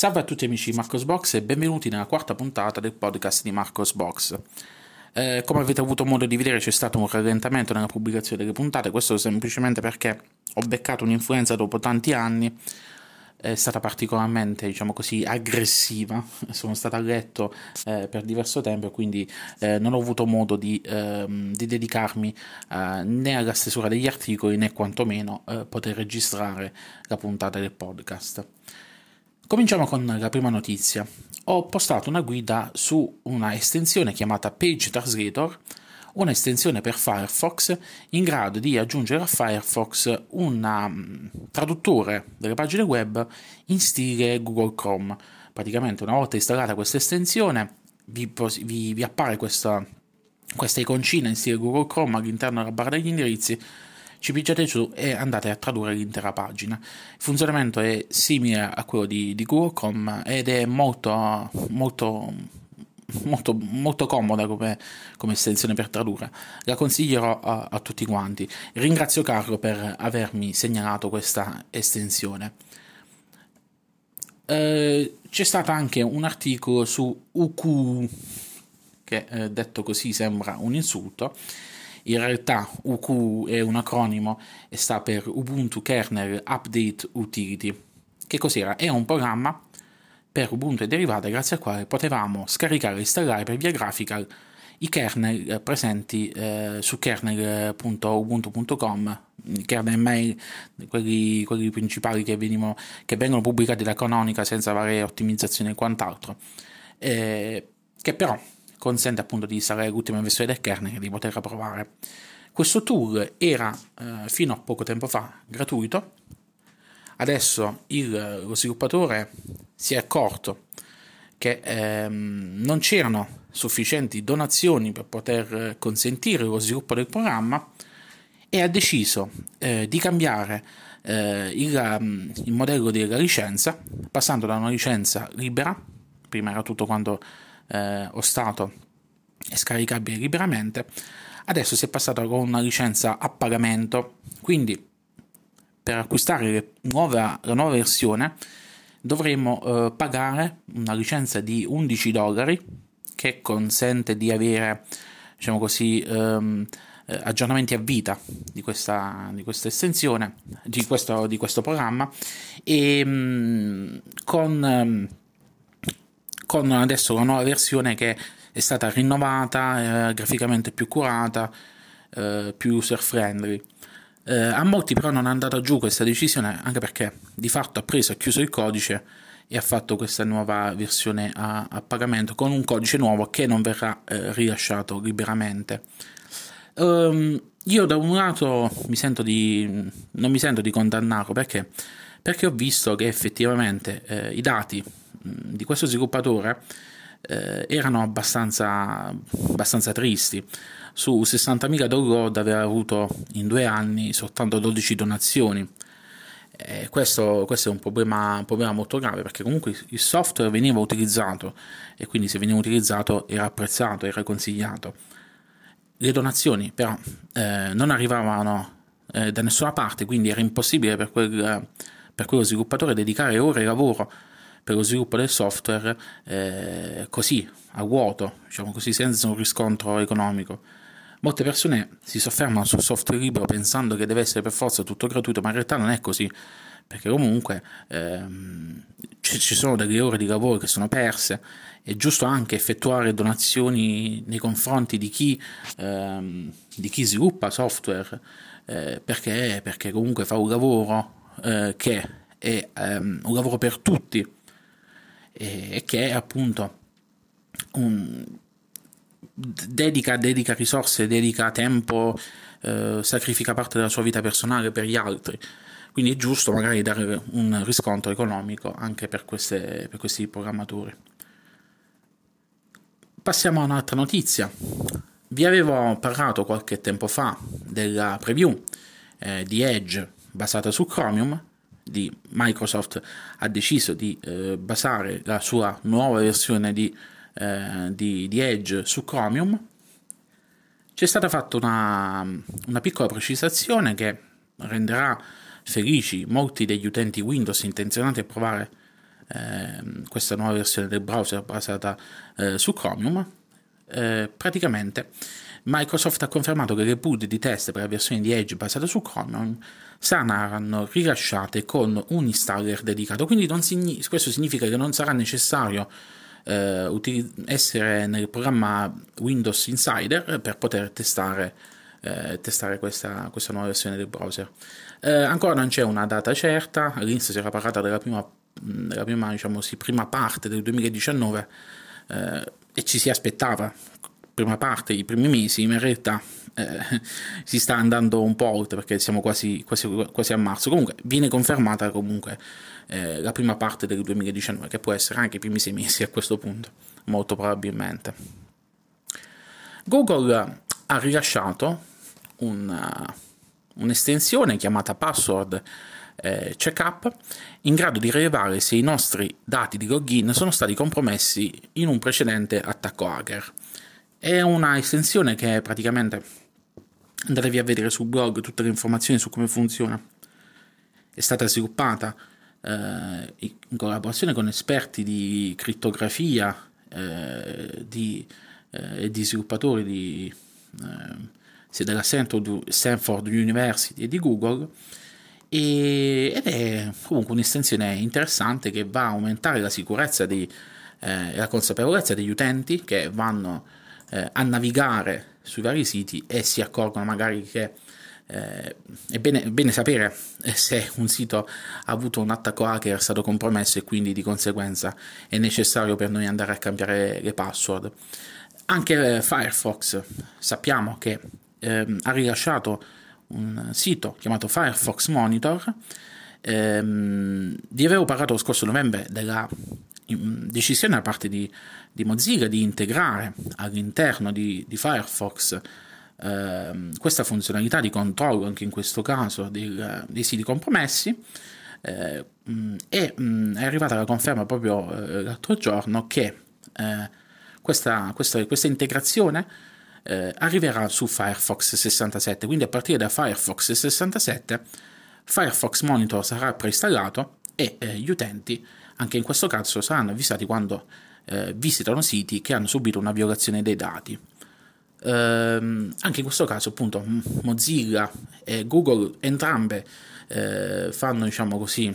Salve a tutti amici di Marcos Box e benvenuti nella quarta puntata del podcast di Marcos Box. Eh, come avete avuto modo di vedere c'è stato un rallentamento nella pubblicazione delle puntate, questo semplicemente perché ho beccato un'influenza dopo tanti anni, è stata particolarmente, diciamo così, aggressiva, sono stato a letto eh, per diverso tempo e quindi eh, non ho avuto modo di, ehm, di dedicarmi eh, né alla stesura degli articoli né quantomeno eh, poter registrare la puntata del podcast. Cominciamo con la prima notizia. Ho postato una guida su una estensione chiamata Page Translator, un'estensione per Firefox in grado di aggiungere a Firefox un mm, traduttore delle pagine web in stile Google Chrome. Praticamente una volta installata questa estensione vi, vi, vi appare questa, questa iconcina in stile Google Chrome all'interno della barra degli indirizzi ci pigiate su e andate a tradurre l'intera pagina. Il funzionamento è simile a quello di, di Google Chrome ed è molto, molto, molto, molto comoda come, come, estensione per tradurre. La consiglierò a, a tutti quanti. Ringrazio Carlo per avermi segnalato questa estensione. Eh, c'è stato anche un articolo su UQ, che eh, detto così sembra un insulto, in realtà UQ è un acronimo e sta per Ubuntu Kernel Update Utility. Che cos'era? È un programma per Ubuntu e derivate grazie al quale potevamo scaricare e installare per via grafica i kernel eh, presenti eh, su kernel.ubuntu.com, kernel mail, quelli, quelli principali che, venivano, che, vengono pubblicati da Canonica senza varie ottimizzazioni e quant'altro, eh, che però consente appunto di installare l'ultima versione del kernel e di poterla provare. Questo tool era eh, fino a poco tempo fa gratuito, adesso il, lo sviluppatore si è accorto che ehm, non c'erano sufficienti donazioni per poter consentire lo sviluppo del programma e ha deciso eh, di cambiare eh, il, um, il, modello della licenza passando da una licenza libera prima era tutto quanto eh, o Stato è scaricabile liberamente, adesso si è passato con una licenza a pagamento, quindi per acquistare nuova, la nuova versione dovremo eh, pagare una licenza di 11 dollari che consente di avere diciamo così ehm, eh, aggiornamenti a vita di questa, di questa estensione di questo, di questo programma. E mh, mm, con ehm, con adesso la nuova versione che è stata rinnovata, eh, graficamente più curata, eh, più user friendly. Eh, a molti però non è andata giù questa decisione, anche perché di fatto ha preso e chiuso il codice e ha fatto questa nuova versione a, a pagamento con un codice nuovo che non verrà eh, rilasciato liberamente. Um, io da un lato mi sento di, non mi sento di condannarlo perché, perché ho visto che effettivamente eh, i dati di questo sviluppatore eh, erano abbastanza, abbastanza tristi. Su 60.000 download aveva avuto in due anni soltanto 12 donazioni. Eh, questo, questo, è un problema, un problema, molto grave perché comunque il software veniva utilizzato e quindi se veniva utilizzato era apprezzato, era consigliato. Le donazioni però eh, non arrivavano eh, da nessuna parte, quindi era impossibile per, quel, per quello sviluppatore dedicare ore di lavoro per lo sviluppo del software eh, così, a vuoto, diciamo così, senza un riscontro economico. Molte persone si soffermano sul software libero pensando che deve essere per forza tutto gratuito, ma in realtà non è così, perché comunque ehm, ci sono delle ore di lavoro che sono perse, è giusto anche effettuare donazioni nei confronti di chi, ehm, di chi sviluppa software, eh, perché, perché, comunque fa un lavoro eh, che è ehm, un lavoro per tutti e che appunto un, dedica, dedica, risorse, dedica tempo, eh, sacrifica parte della sua vita personale per gli altri. Quindi è giusto magari dare un riscontro economico anche per, queste, per questi programmatori. Passiamo a un'altra notizia. Vi avevo parlato qualche tempo fa della preview eh, di Edge basata su Chromium di Microsoft ha deciso di eh, basare la sua nuova versione di, eh, di, di, Edge su Chromium, c'è stata fatta una, una piccola precisazione che renderà felici molti degli utenti Windows intenzionati a provare eh, questa nuova versione del browser basata eh, su Chromium, eh, praticamente Microsoft ha confermato che le boot di test per la versione di Edge basata su Chromium saranno rilasciate con un installer dedicato, quindi signi- questo significa che non sarà necessario eh, essere nel programma Windows Insider per poter testare, eh, testare questa, questa, nuova versione del browser. Eh, ancora non c'è una data certa, all'inizio si era parlata della prima, della prima, diciamo, sì, prima parte del 2019 eh, e ci si aspettava prima parte, i primi mesi, in realtà eh, si sta andando un po' oltre perché siamo quasi, quasi, quasi a marzo. Comunque viene confermata comunque eh, la prima parte del 2019, che può essere anche i primi sei mesi a questo punto, molto probabilmente. Google ha rilasciato una, un'estensione chiamata password eh, checkup in grado di rilevare se i nostri dati di login sono stati compromessi in un precedente attacco hacker. È una estensione che praticamente andatevi a vedere sul blog tutte le informazioni su come funziona. È stata sviluppata eh, in collaborazione con esperti di crittografia eh, di, eh, e di sviluppatori di, eh, sia della Stanford University e di Google e, ed è comunque un'estensione interessante che va a aumentare la sicurezza e eh, la consapevolezza degli utenti che vanno eh, a navigare sui vari siti e si accorgono magari che eh, è, bene, è, bene, sapere se un sito ha avuto un attacco hacker, è stato compromesso e quindi di conseguenza è necessario per noi andare a cambiare le password. Anche eh, Firefox sappiamo che eh, ha rilasciato un sito chiamato Firefox Monitor. Ehm, vi avevo parlato lo scorso novembre della decisione da parte di, di, Mozilla di integrare all'interno di, di Firefox eh, questa funzionalità di controllo, anche in questo caso, del, dei siti compromessi. Eh, e mh, è arrivata la conferma proprio eh, l'altro giorno che eh, questa, questa, questa, integrazione eh, arriverà su Firefox 67, quindi a partire da Firefox 67 Firefox Monitor sarà preinstallato e eh, gli utenti anche in questo caso saranno avvisati quando eh, visitano siti che hanno subito una violazione dei dati. Ehm, anche in questo caso, appunto, Mozilla e Google entrambe eh, fanno, diciamo così,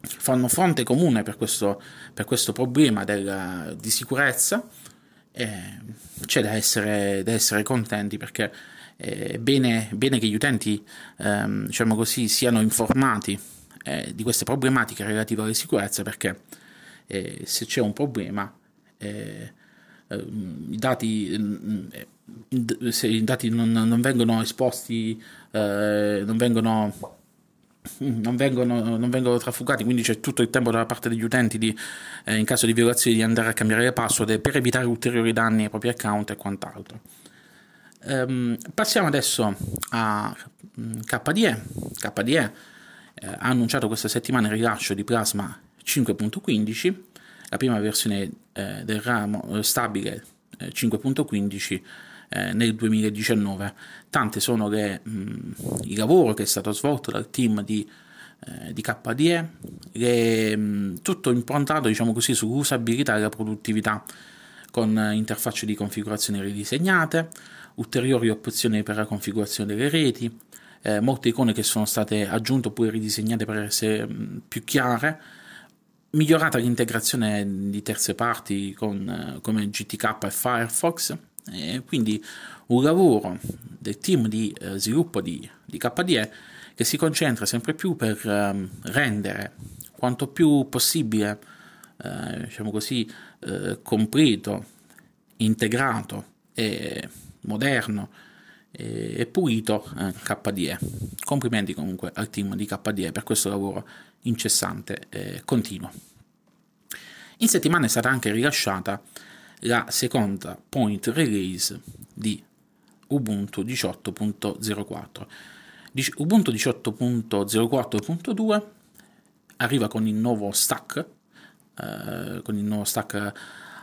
fanno fronte comune per questo, per questo problema della, di sicurezza. Eh, c'è da essere, da essere contenti perché è bene, bene che gli utenti ehm, diciamo così, siano informati eh, di queste problematiche relative alla sicurezza perché eh, se c'è un problema eh, ehm, i dati, mm, se i dati non, non vengono esposti, eh, non vengono non vengono, non vengono, trafugati, quindi c'è tutto il tempo da parte degli utenti di, eh, in caso di violazione di andare a cambiare le password per evitare ulteriori danni ai propri account e quant'altro. Um, passiamo adesso a mm, KDE. KDE eh, ha annunciato questa settimana il rilascio di Plasma 5.15, la prima versione eh, del ramo eh, stabile 5.15 eh, nel 2019. Tante sono le, mh, il lavoro che è stato svolto dal team di, eh, di KDE, le, mh, tutto improntato diciamo così, sull'usabilità e la produttività con interfacce di configurazione ridisegnate, ulteriori opzioni per la configurazione delle reti, eh, molte icone che sono state aggiunte oppure ridisegnate per essere mh, più chiare, migliorata l'integrazione di terze parti con, eh, come GTK e Firefox, e quindi un lavoro del team di eh, sviluppo di, di, KDE che si concentra sempre più per ehm, rendere quanto più possibile, eh, diciamo così, eh, completo, integrato e moderno e pulito eh, KDE. Complimenti comunque al team di KDE per questo lavoro incessante e continuo. In settimana è stata anche rilasciata la seconda point release di Ubuntu 18.04. Ubuntu 18.04.2 arriva con il nuovo stack, eh, con il nuovo stack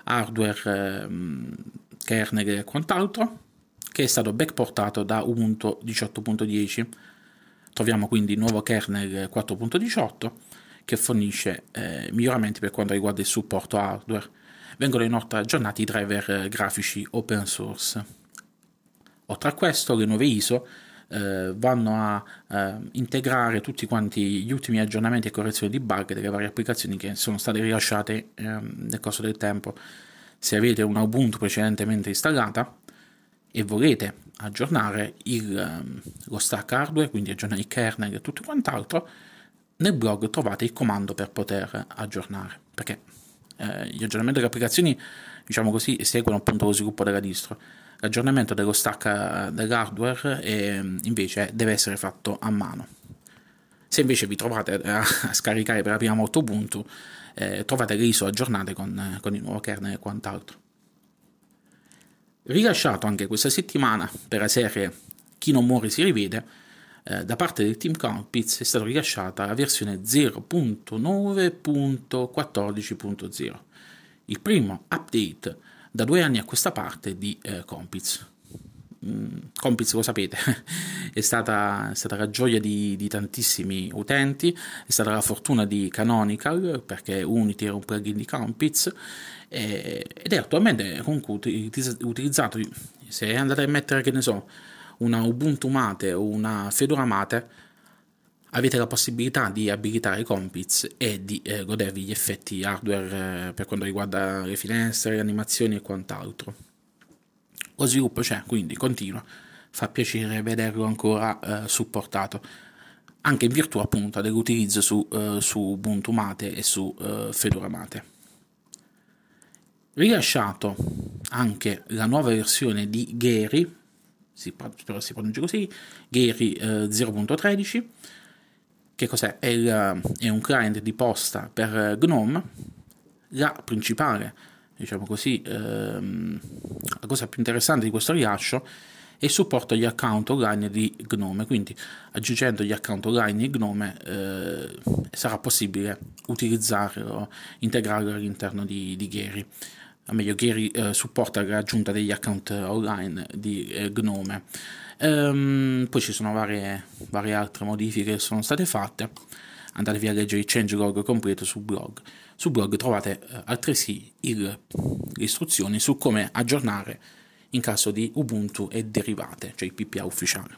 hardware, eh, kernel e quant'altro che è stato backportato da Ubuntu 18.10. Troviamo quindi il nuovo kernel 4.18 che fornisce eh, miglioramenti per quanto riguarda il supporto hardware. Vengono inoltre aggiornati i driver grafici open source. Oltre a questo, le nuove ISO eh, vanno a eh, integrare tutti quanti gli ultimi aggiornamenti e correzioni di bug delle varie applicazioni che sono state rilasciate eh, nel corso del tempo. Se avete una Ubuntu precedentemente installata e volete aggiornare il, ehm, lo stack hardware, quindi aggiornare il kernel e tutto quant'altro, nel blog trovate il comando per poter aggiornare, perché eh, gli aggiornamenti delle applicazioni, diciamo così, seguono appunto lo sviluppo della distro L'aggiornamento dello stack eh, dell'hardware è, invece deve essere fatto a mano. Se invece vi trovate a, a scaricare per la prima volta Ubuntu, eh, trovate le ISO aggiornate con, con il nuovo kernel e quant'altro. Rilasciato anche questa settimana per la serie Chi non muore si rivede, eh, da parte del team Compits è stata rilasciata la versione 0.9.14.0, il primo update da due anni a questa parte di eh, Compiz. Mm, Compiz, lo sapete, è stata, è stata la gioia di, di, tantissimi utenti, è stata la fortuna di Canonical, perché Unity era un plugin di Compiz, eh, ed è attualmente comunque utilizzato, se andate a mettere, che ne so, una Ubuntu Mate o una Fedora Mate, avete la possibilità di abilitare i compits e di eh, godervi gli effetti hardware eh, per quanto riguarda le finestre, le animazioni e quant'altro. Lo sviluppo c'è, quindi continua, fa piacere vederlo ancora eh, supportato, anche in virtù appunto dell'utilizzo su, eh, su Ubuntu Mate e su eh, Fedora Mate. Rilasciato anche la nuova versione di Gary, si, spero si pronunci così, Gary 0.13, eh, che cos'è? È, il, è, un client di posta per GNOME, la principale, diciamo così, ehm, la cosa più interessante di questo rilascio è il supporto agli account online di Gnome, quindi aggiungendo gli account online di Gnome eh, sarà possibile utilizzarlo, integrarlo all'interno di, di Gary. O meglio, Gary eh, supporta l'aggiunta degli account online di eh, Gnome. Ehm, poi ci sono varie, varie, altre modifiche che sono state fatte. Andatevi a leggere il changelog completo sul blog. Sul blog trovate eh, altresì il, le istruzioni su come aggiornare in caso di Ubuntu e derivate, cioè il PPA ufficiale.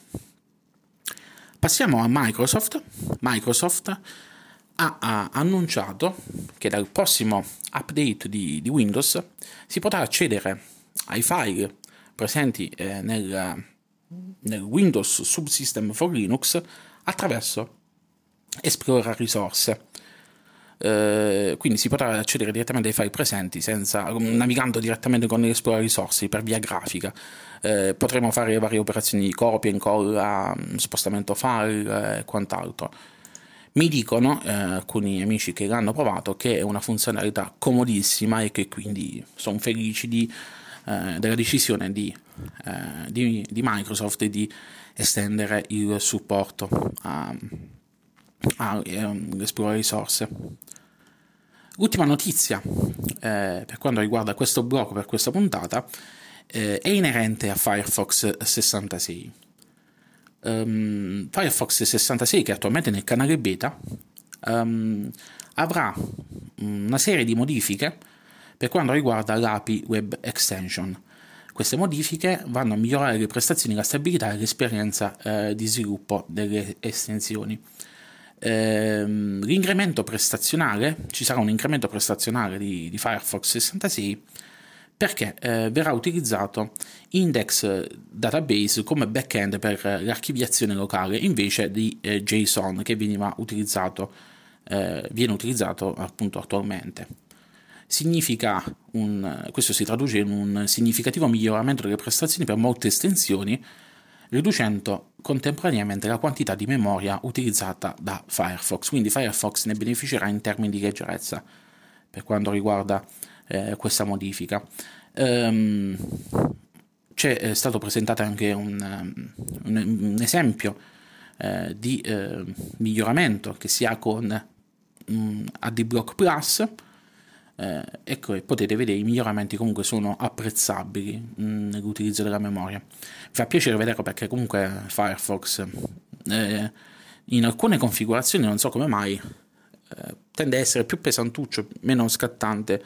Passiamo a Microsoft. Microsoft ha, annunciato che dal prossimo update di, di, Windows si potrà accedere ai file presenti eh, nel nel Windows Subsystem for Linux attraverso Explorer risorse. Eh, quindi si potrà accedere direttamente ai file presenti senza, navigando direttamente con l'Explorer risorse per via grafica. Eh, potremo fare varie operazioni di copia, incolla, spostamento file e quant'altro. Mi dicono eh, alcuni amici che l'hanno provato che è una funzionalità comodissima e che quindi sono felici di eh, della decisione di, eh, di, di, Microsoft di estendere il supporto all'esplorare risorse. Ultima notizia eh, per quanto riguarda questo blocco per questa puntata eh, è inerente a Firefox 66. Um, ehm, Firefox 66 che attualmente è nel canale beta um, avrà una serie di modifiche per quanto riguarda l'API Web Extension. Queste modifiche vanno a migliorare le prestazioni, la stabilità e l'esperienza eh, di sviluppo delle estensioni. Ehm, l'incremento prestazionale, ci sarà un incremento prestazionale di, di Firefox 66 perché eh, verrà utilizzato index database come backend per l'archiviazione locale invece di eh, JSON che veniva utilizzato, eh, viene utilizzato appunto attualmente. Significa un, questo si traduce in un significativo miglioramento delle prestazioni per molte estensioni, riducendo contemporaneamente la quantità di memoria utilizzata da Firefox. Quindi Firefox ne beneficerà in termini di leggerezza per quanto riguarda eh, questa modifica. Um, c'è è stato presentato anche un, un, un esempio eh, di eh, miglioramento che si ha con um, AdBlock Plus eh, ecco, potete vedere i miglioramenti comunque sono apprezzabili mh, mm, nell'utilizzo della memoria. Fa piacere vederlo perché comunque Firefox eh, in alcune configurazioni non so come mai eh, tende a essere più pesantuccio, meno scattante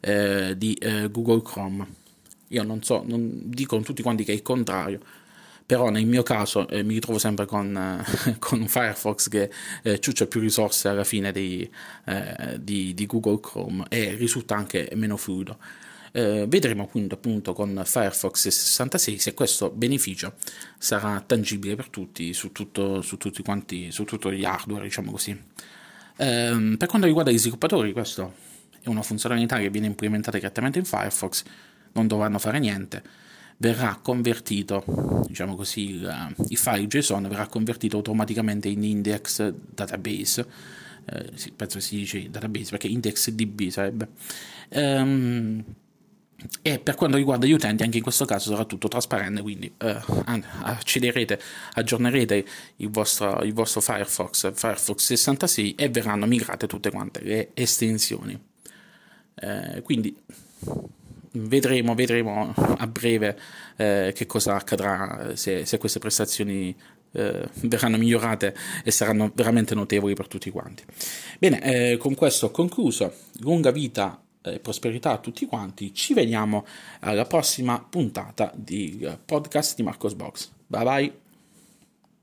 eh, di eh, Google Chrome. Io non so, non dicono tutti quanti che è il contrario, però nel mio caso eh, mi ritrovo sempre con, eh, con Firefox che eh, ciuccia più risorse alla fine dei, eh, di, di, Google Chrome e risulta anche meno fluido. Eh, vedremo appunto, appunto con Firefox 66 se questo beneficio sarà tangibile per tutti su, tutto, su tutti quanti, su tutto gli hardware, diciamo così. Eh, per quanto riguarda gli sviluppatori, questa è una funzionalità che viene implementata direttamente in Firefox, non dovranno fare niente verrà convertito, diciamo così, il, il file JSON verrà convertito automaticamente in index database. Eh, penso si dice database perché index DB sarebbe. Um, e per quanto riguarda gli utenti, anche in questo caso sarà tutto trasparente, quindi eh, accederete, aggiornerete il vostro, il vostro, Firefox, Firefox 66 e verranno migrate tutte quante le estensioni. Eh, quindi vedremo, vedremo a breve eh, che cosa accadrà se, se queste prestazioni eh, verranno migliorate e saranno veramente notevoli per tutti quanti. Bene, eh, con questo ho concluso. Lunga vita e prosperità a tutti quanti. Ci vediamo alla prossima puntata di podcast di Marcos Box. Bye bye.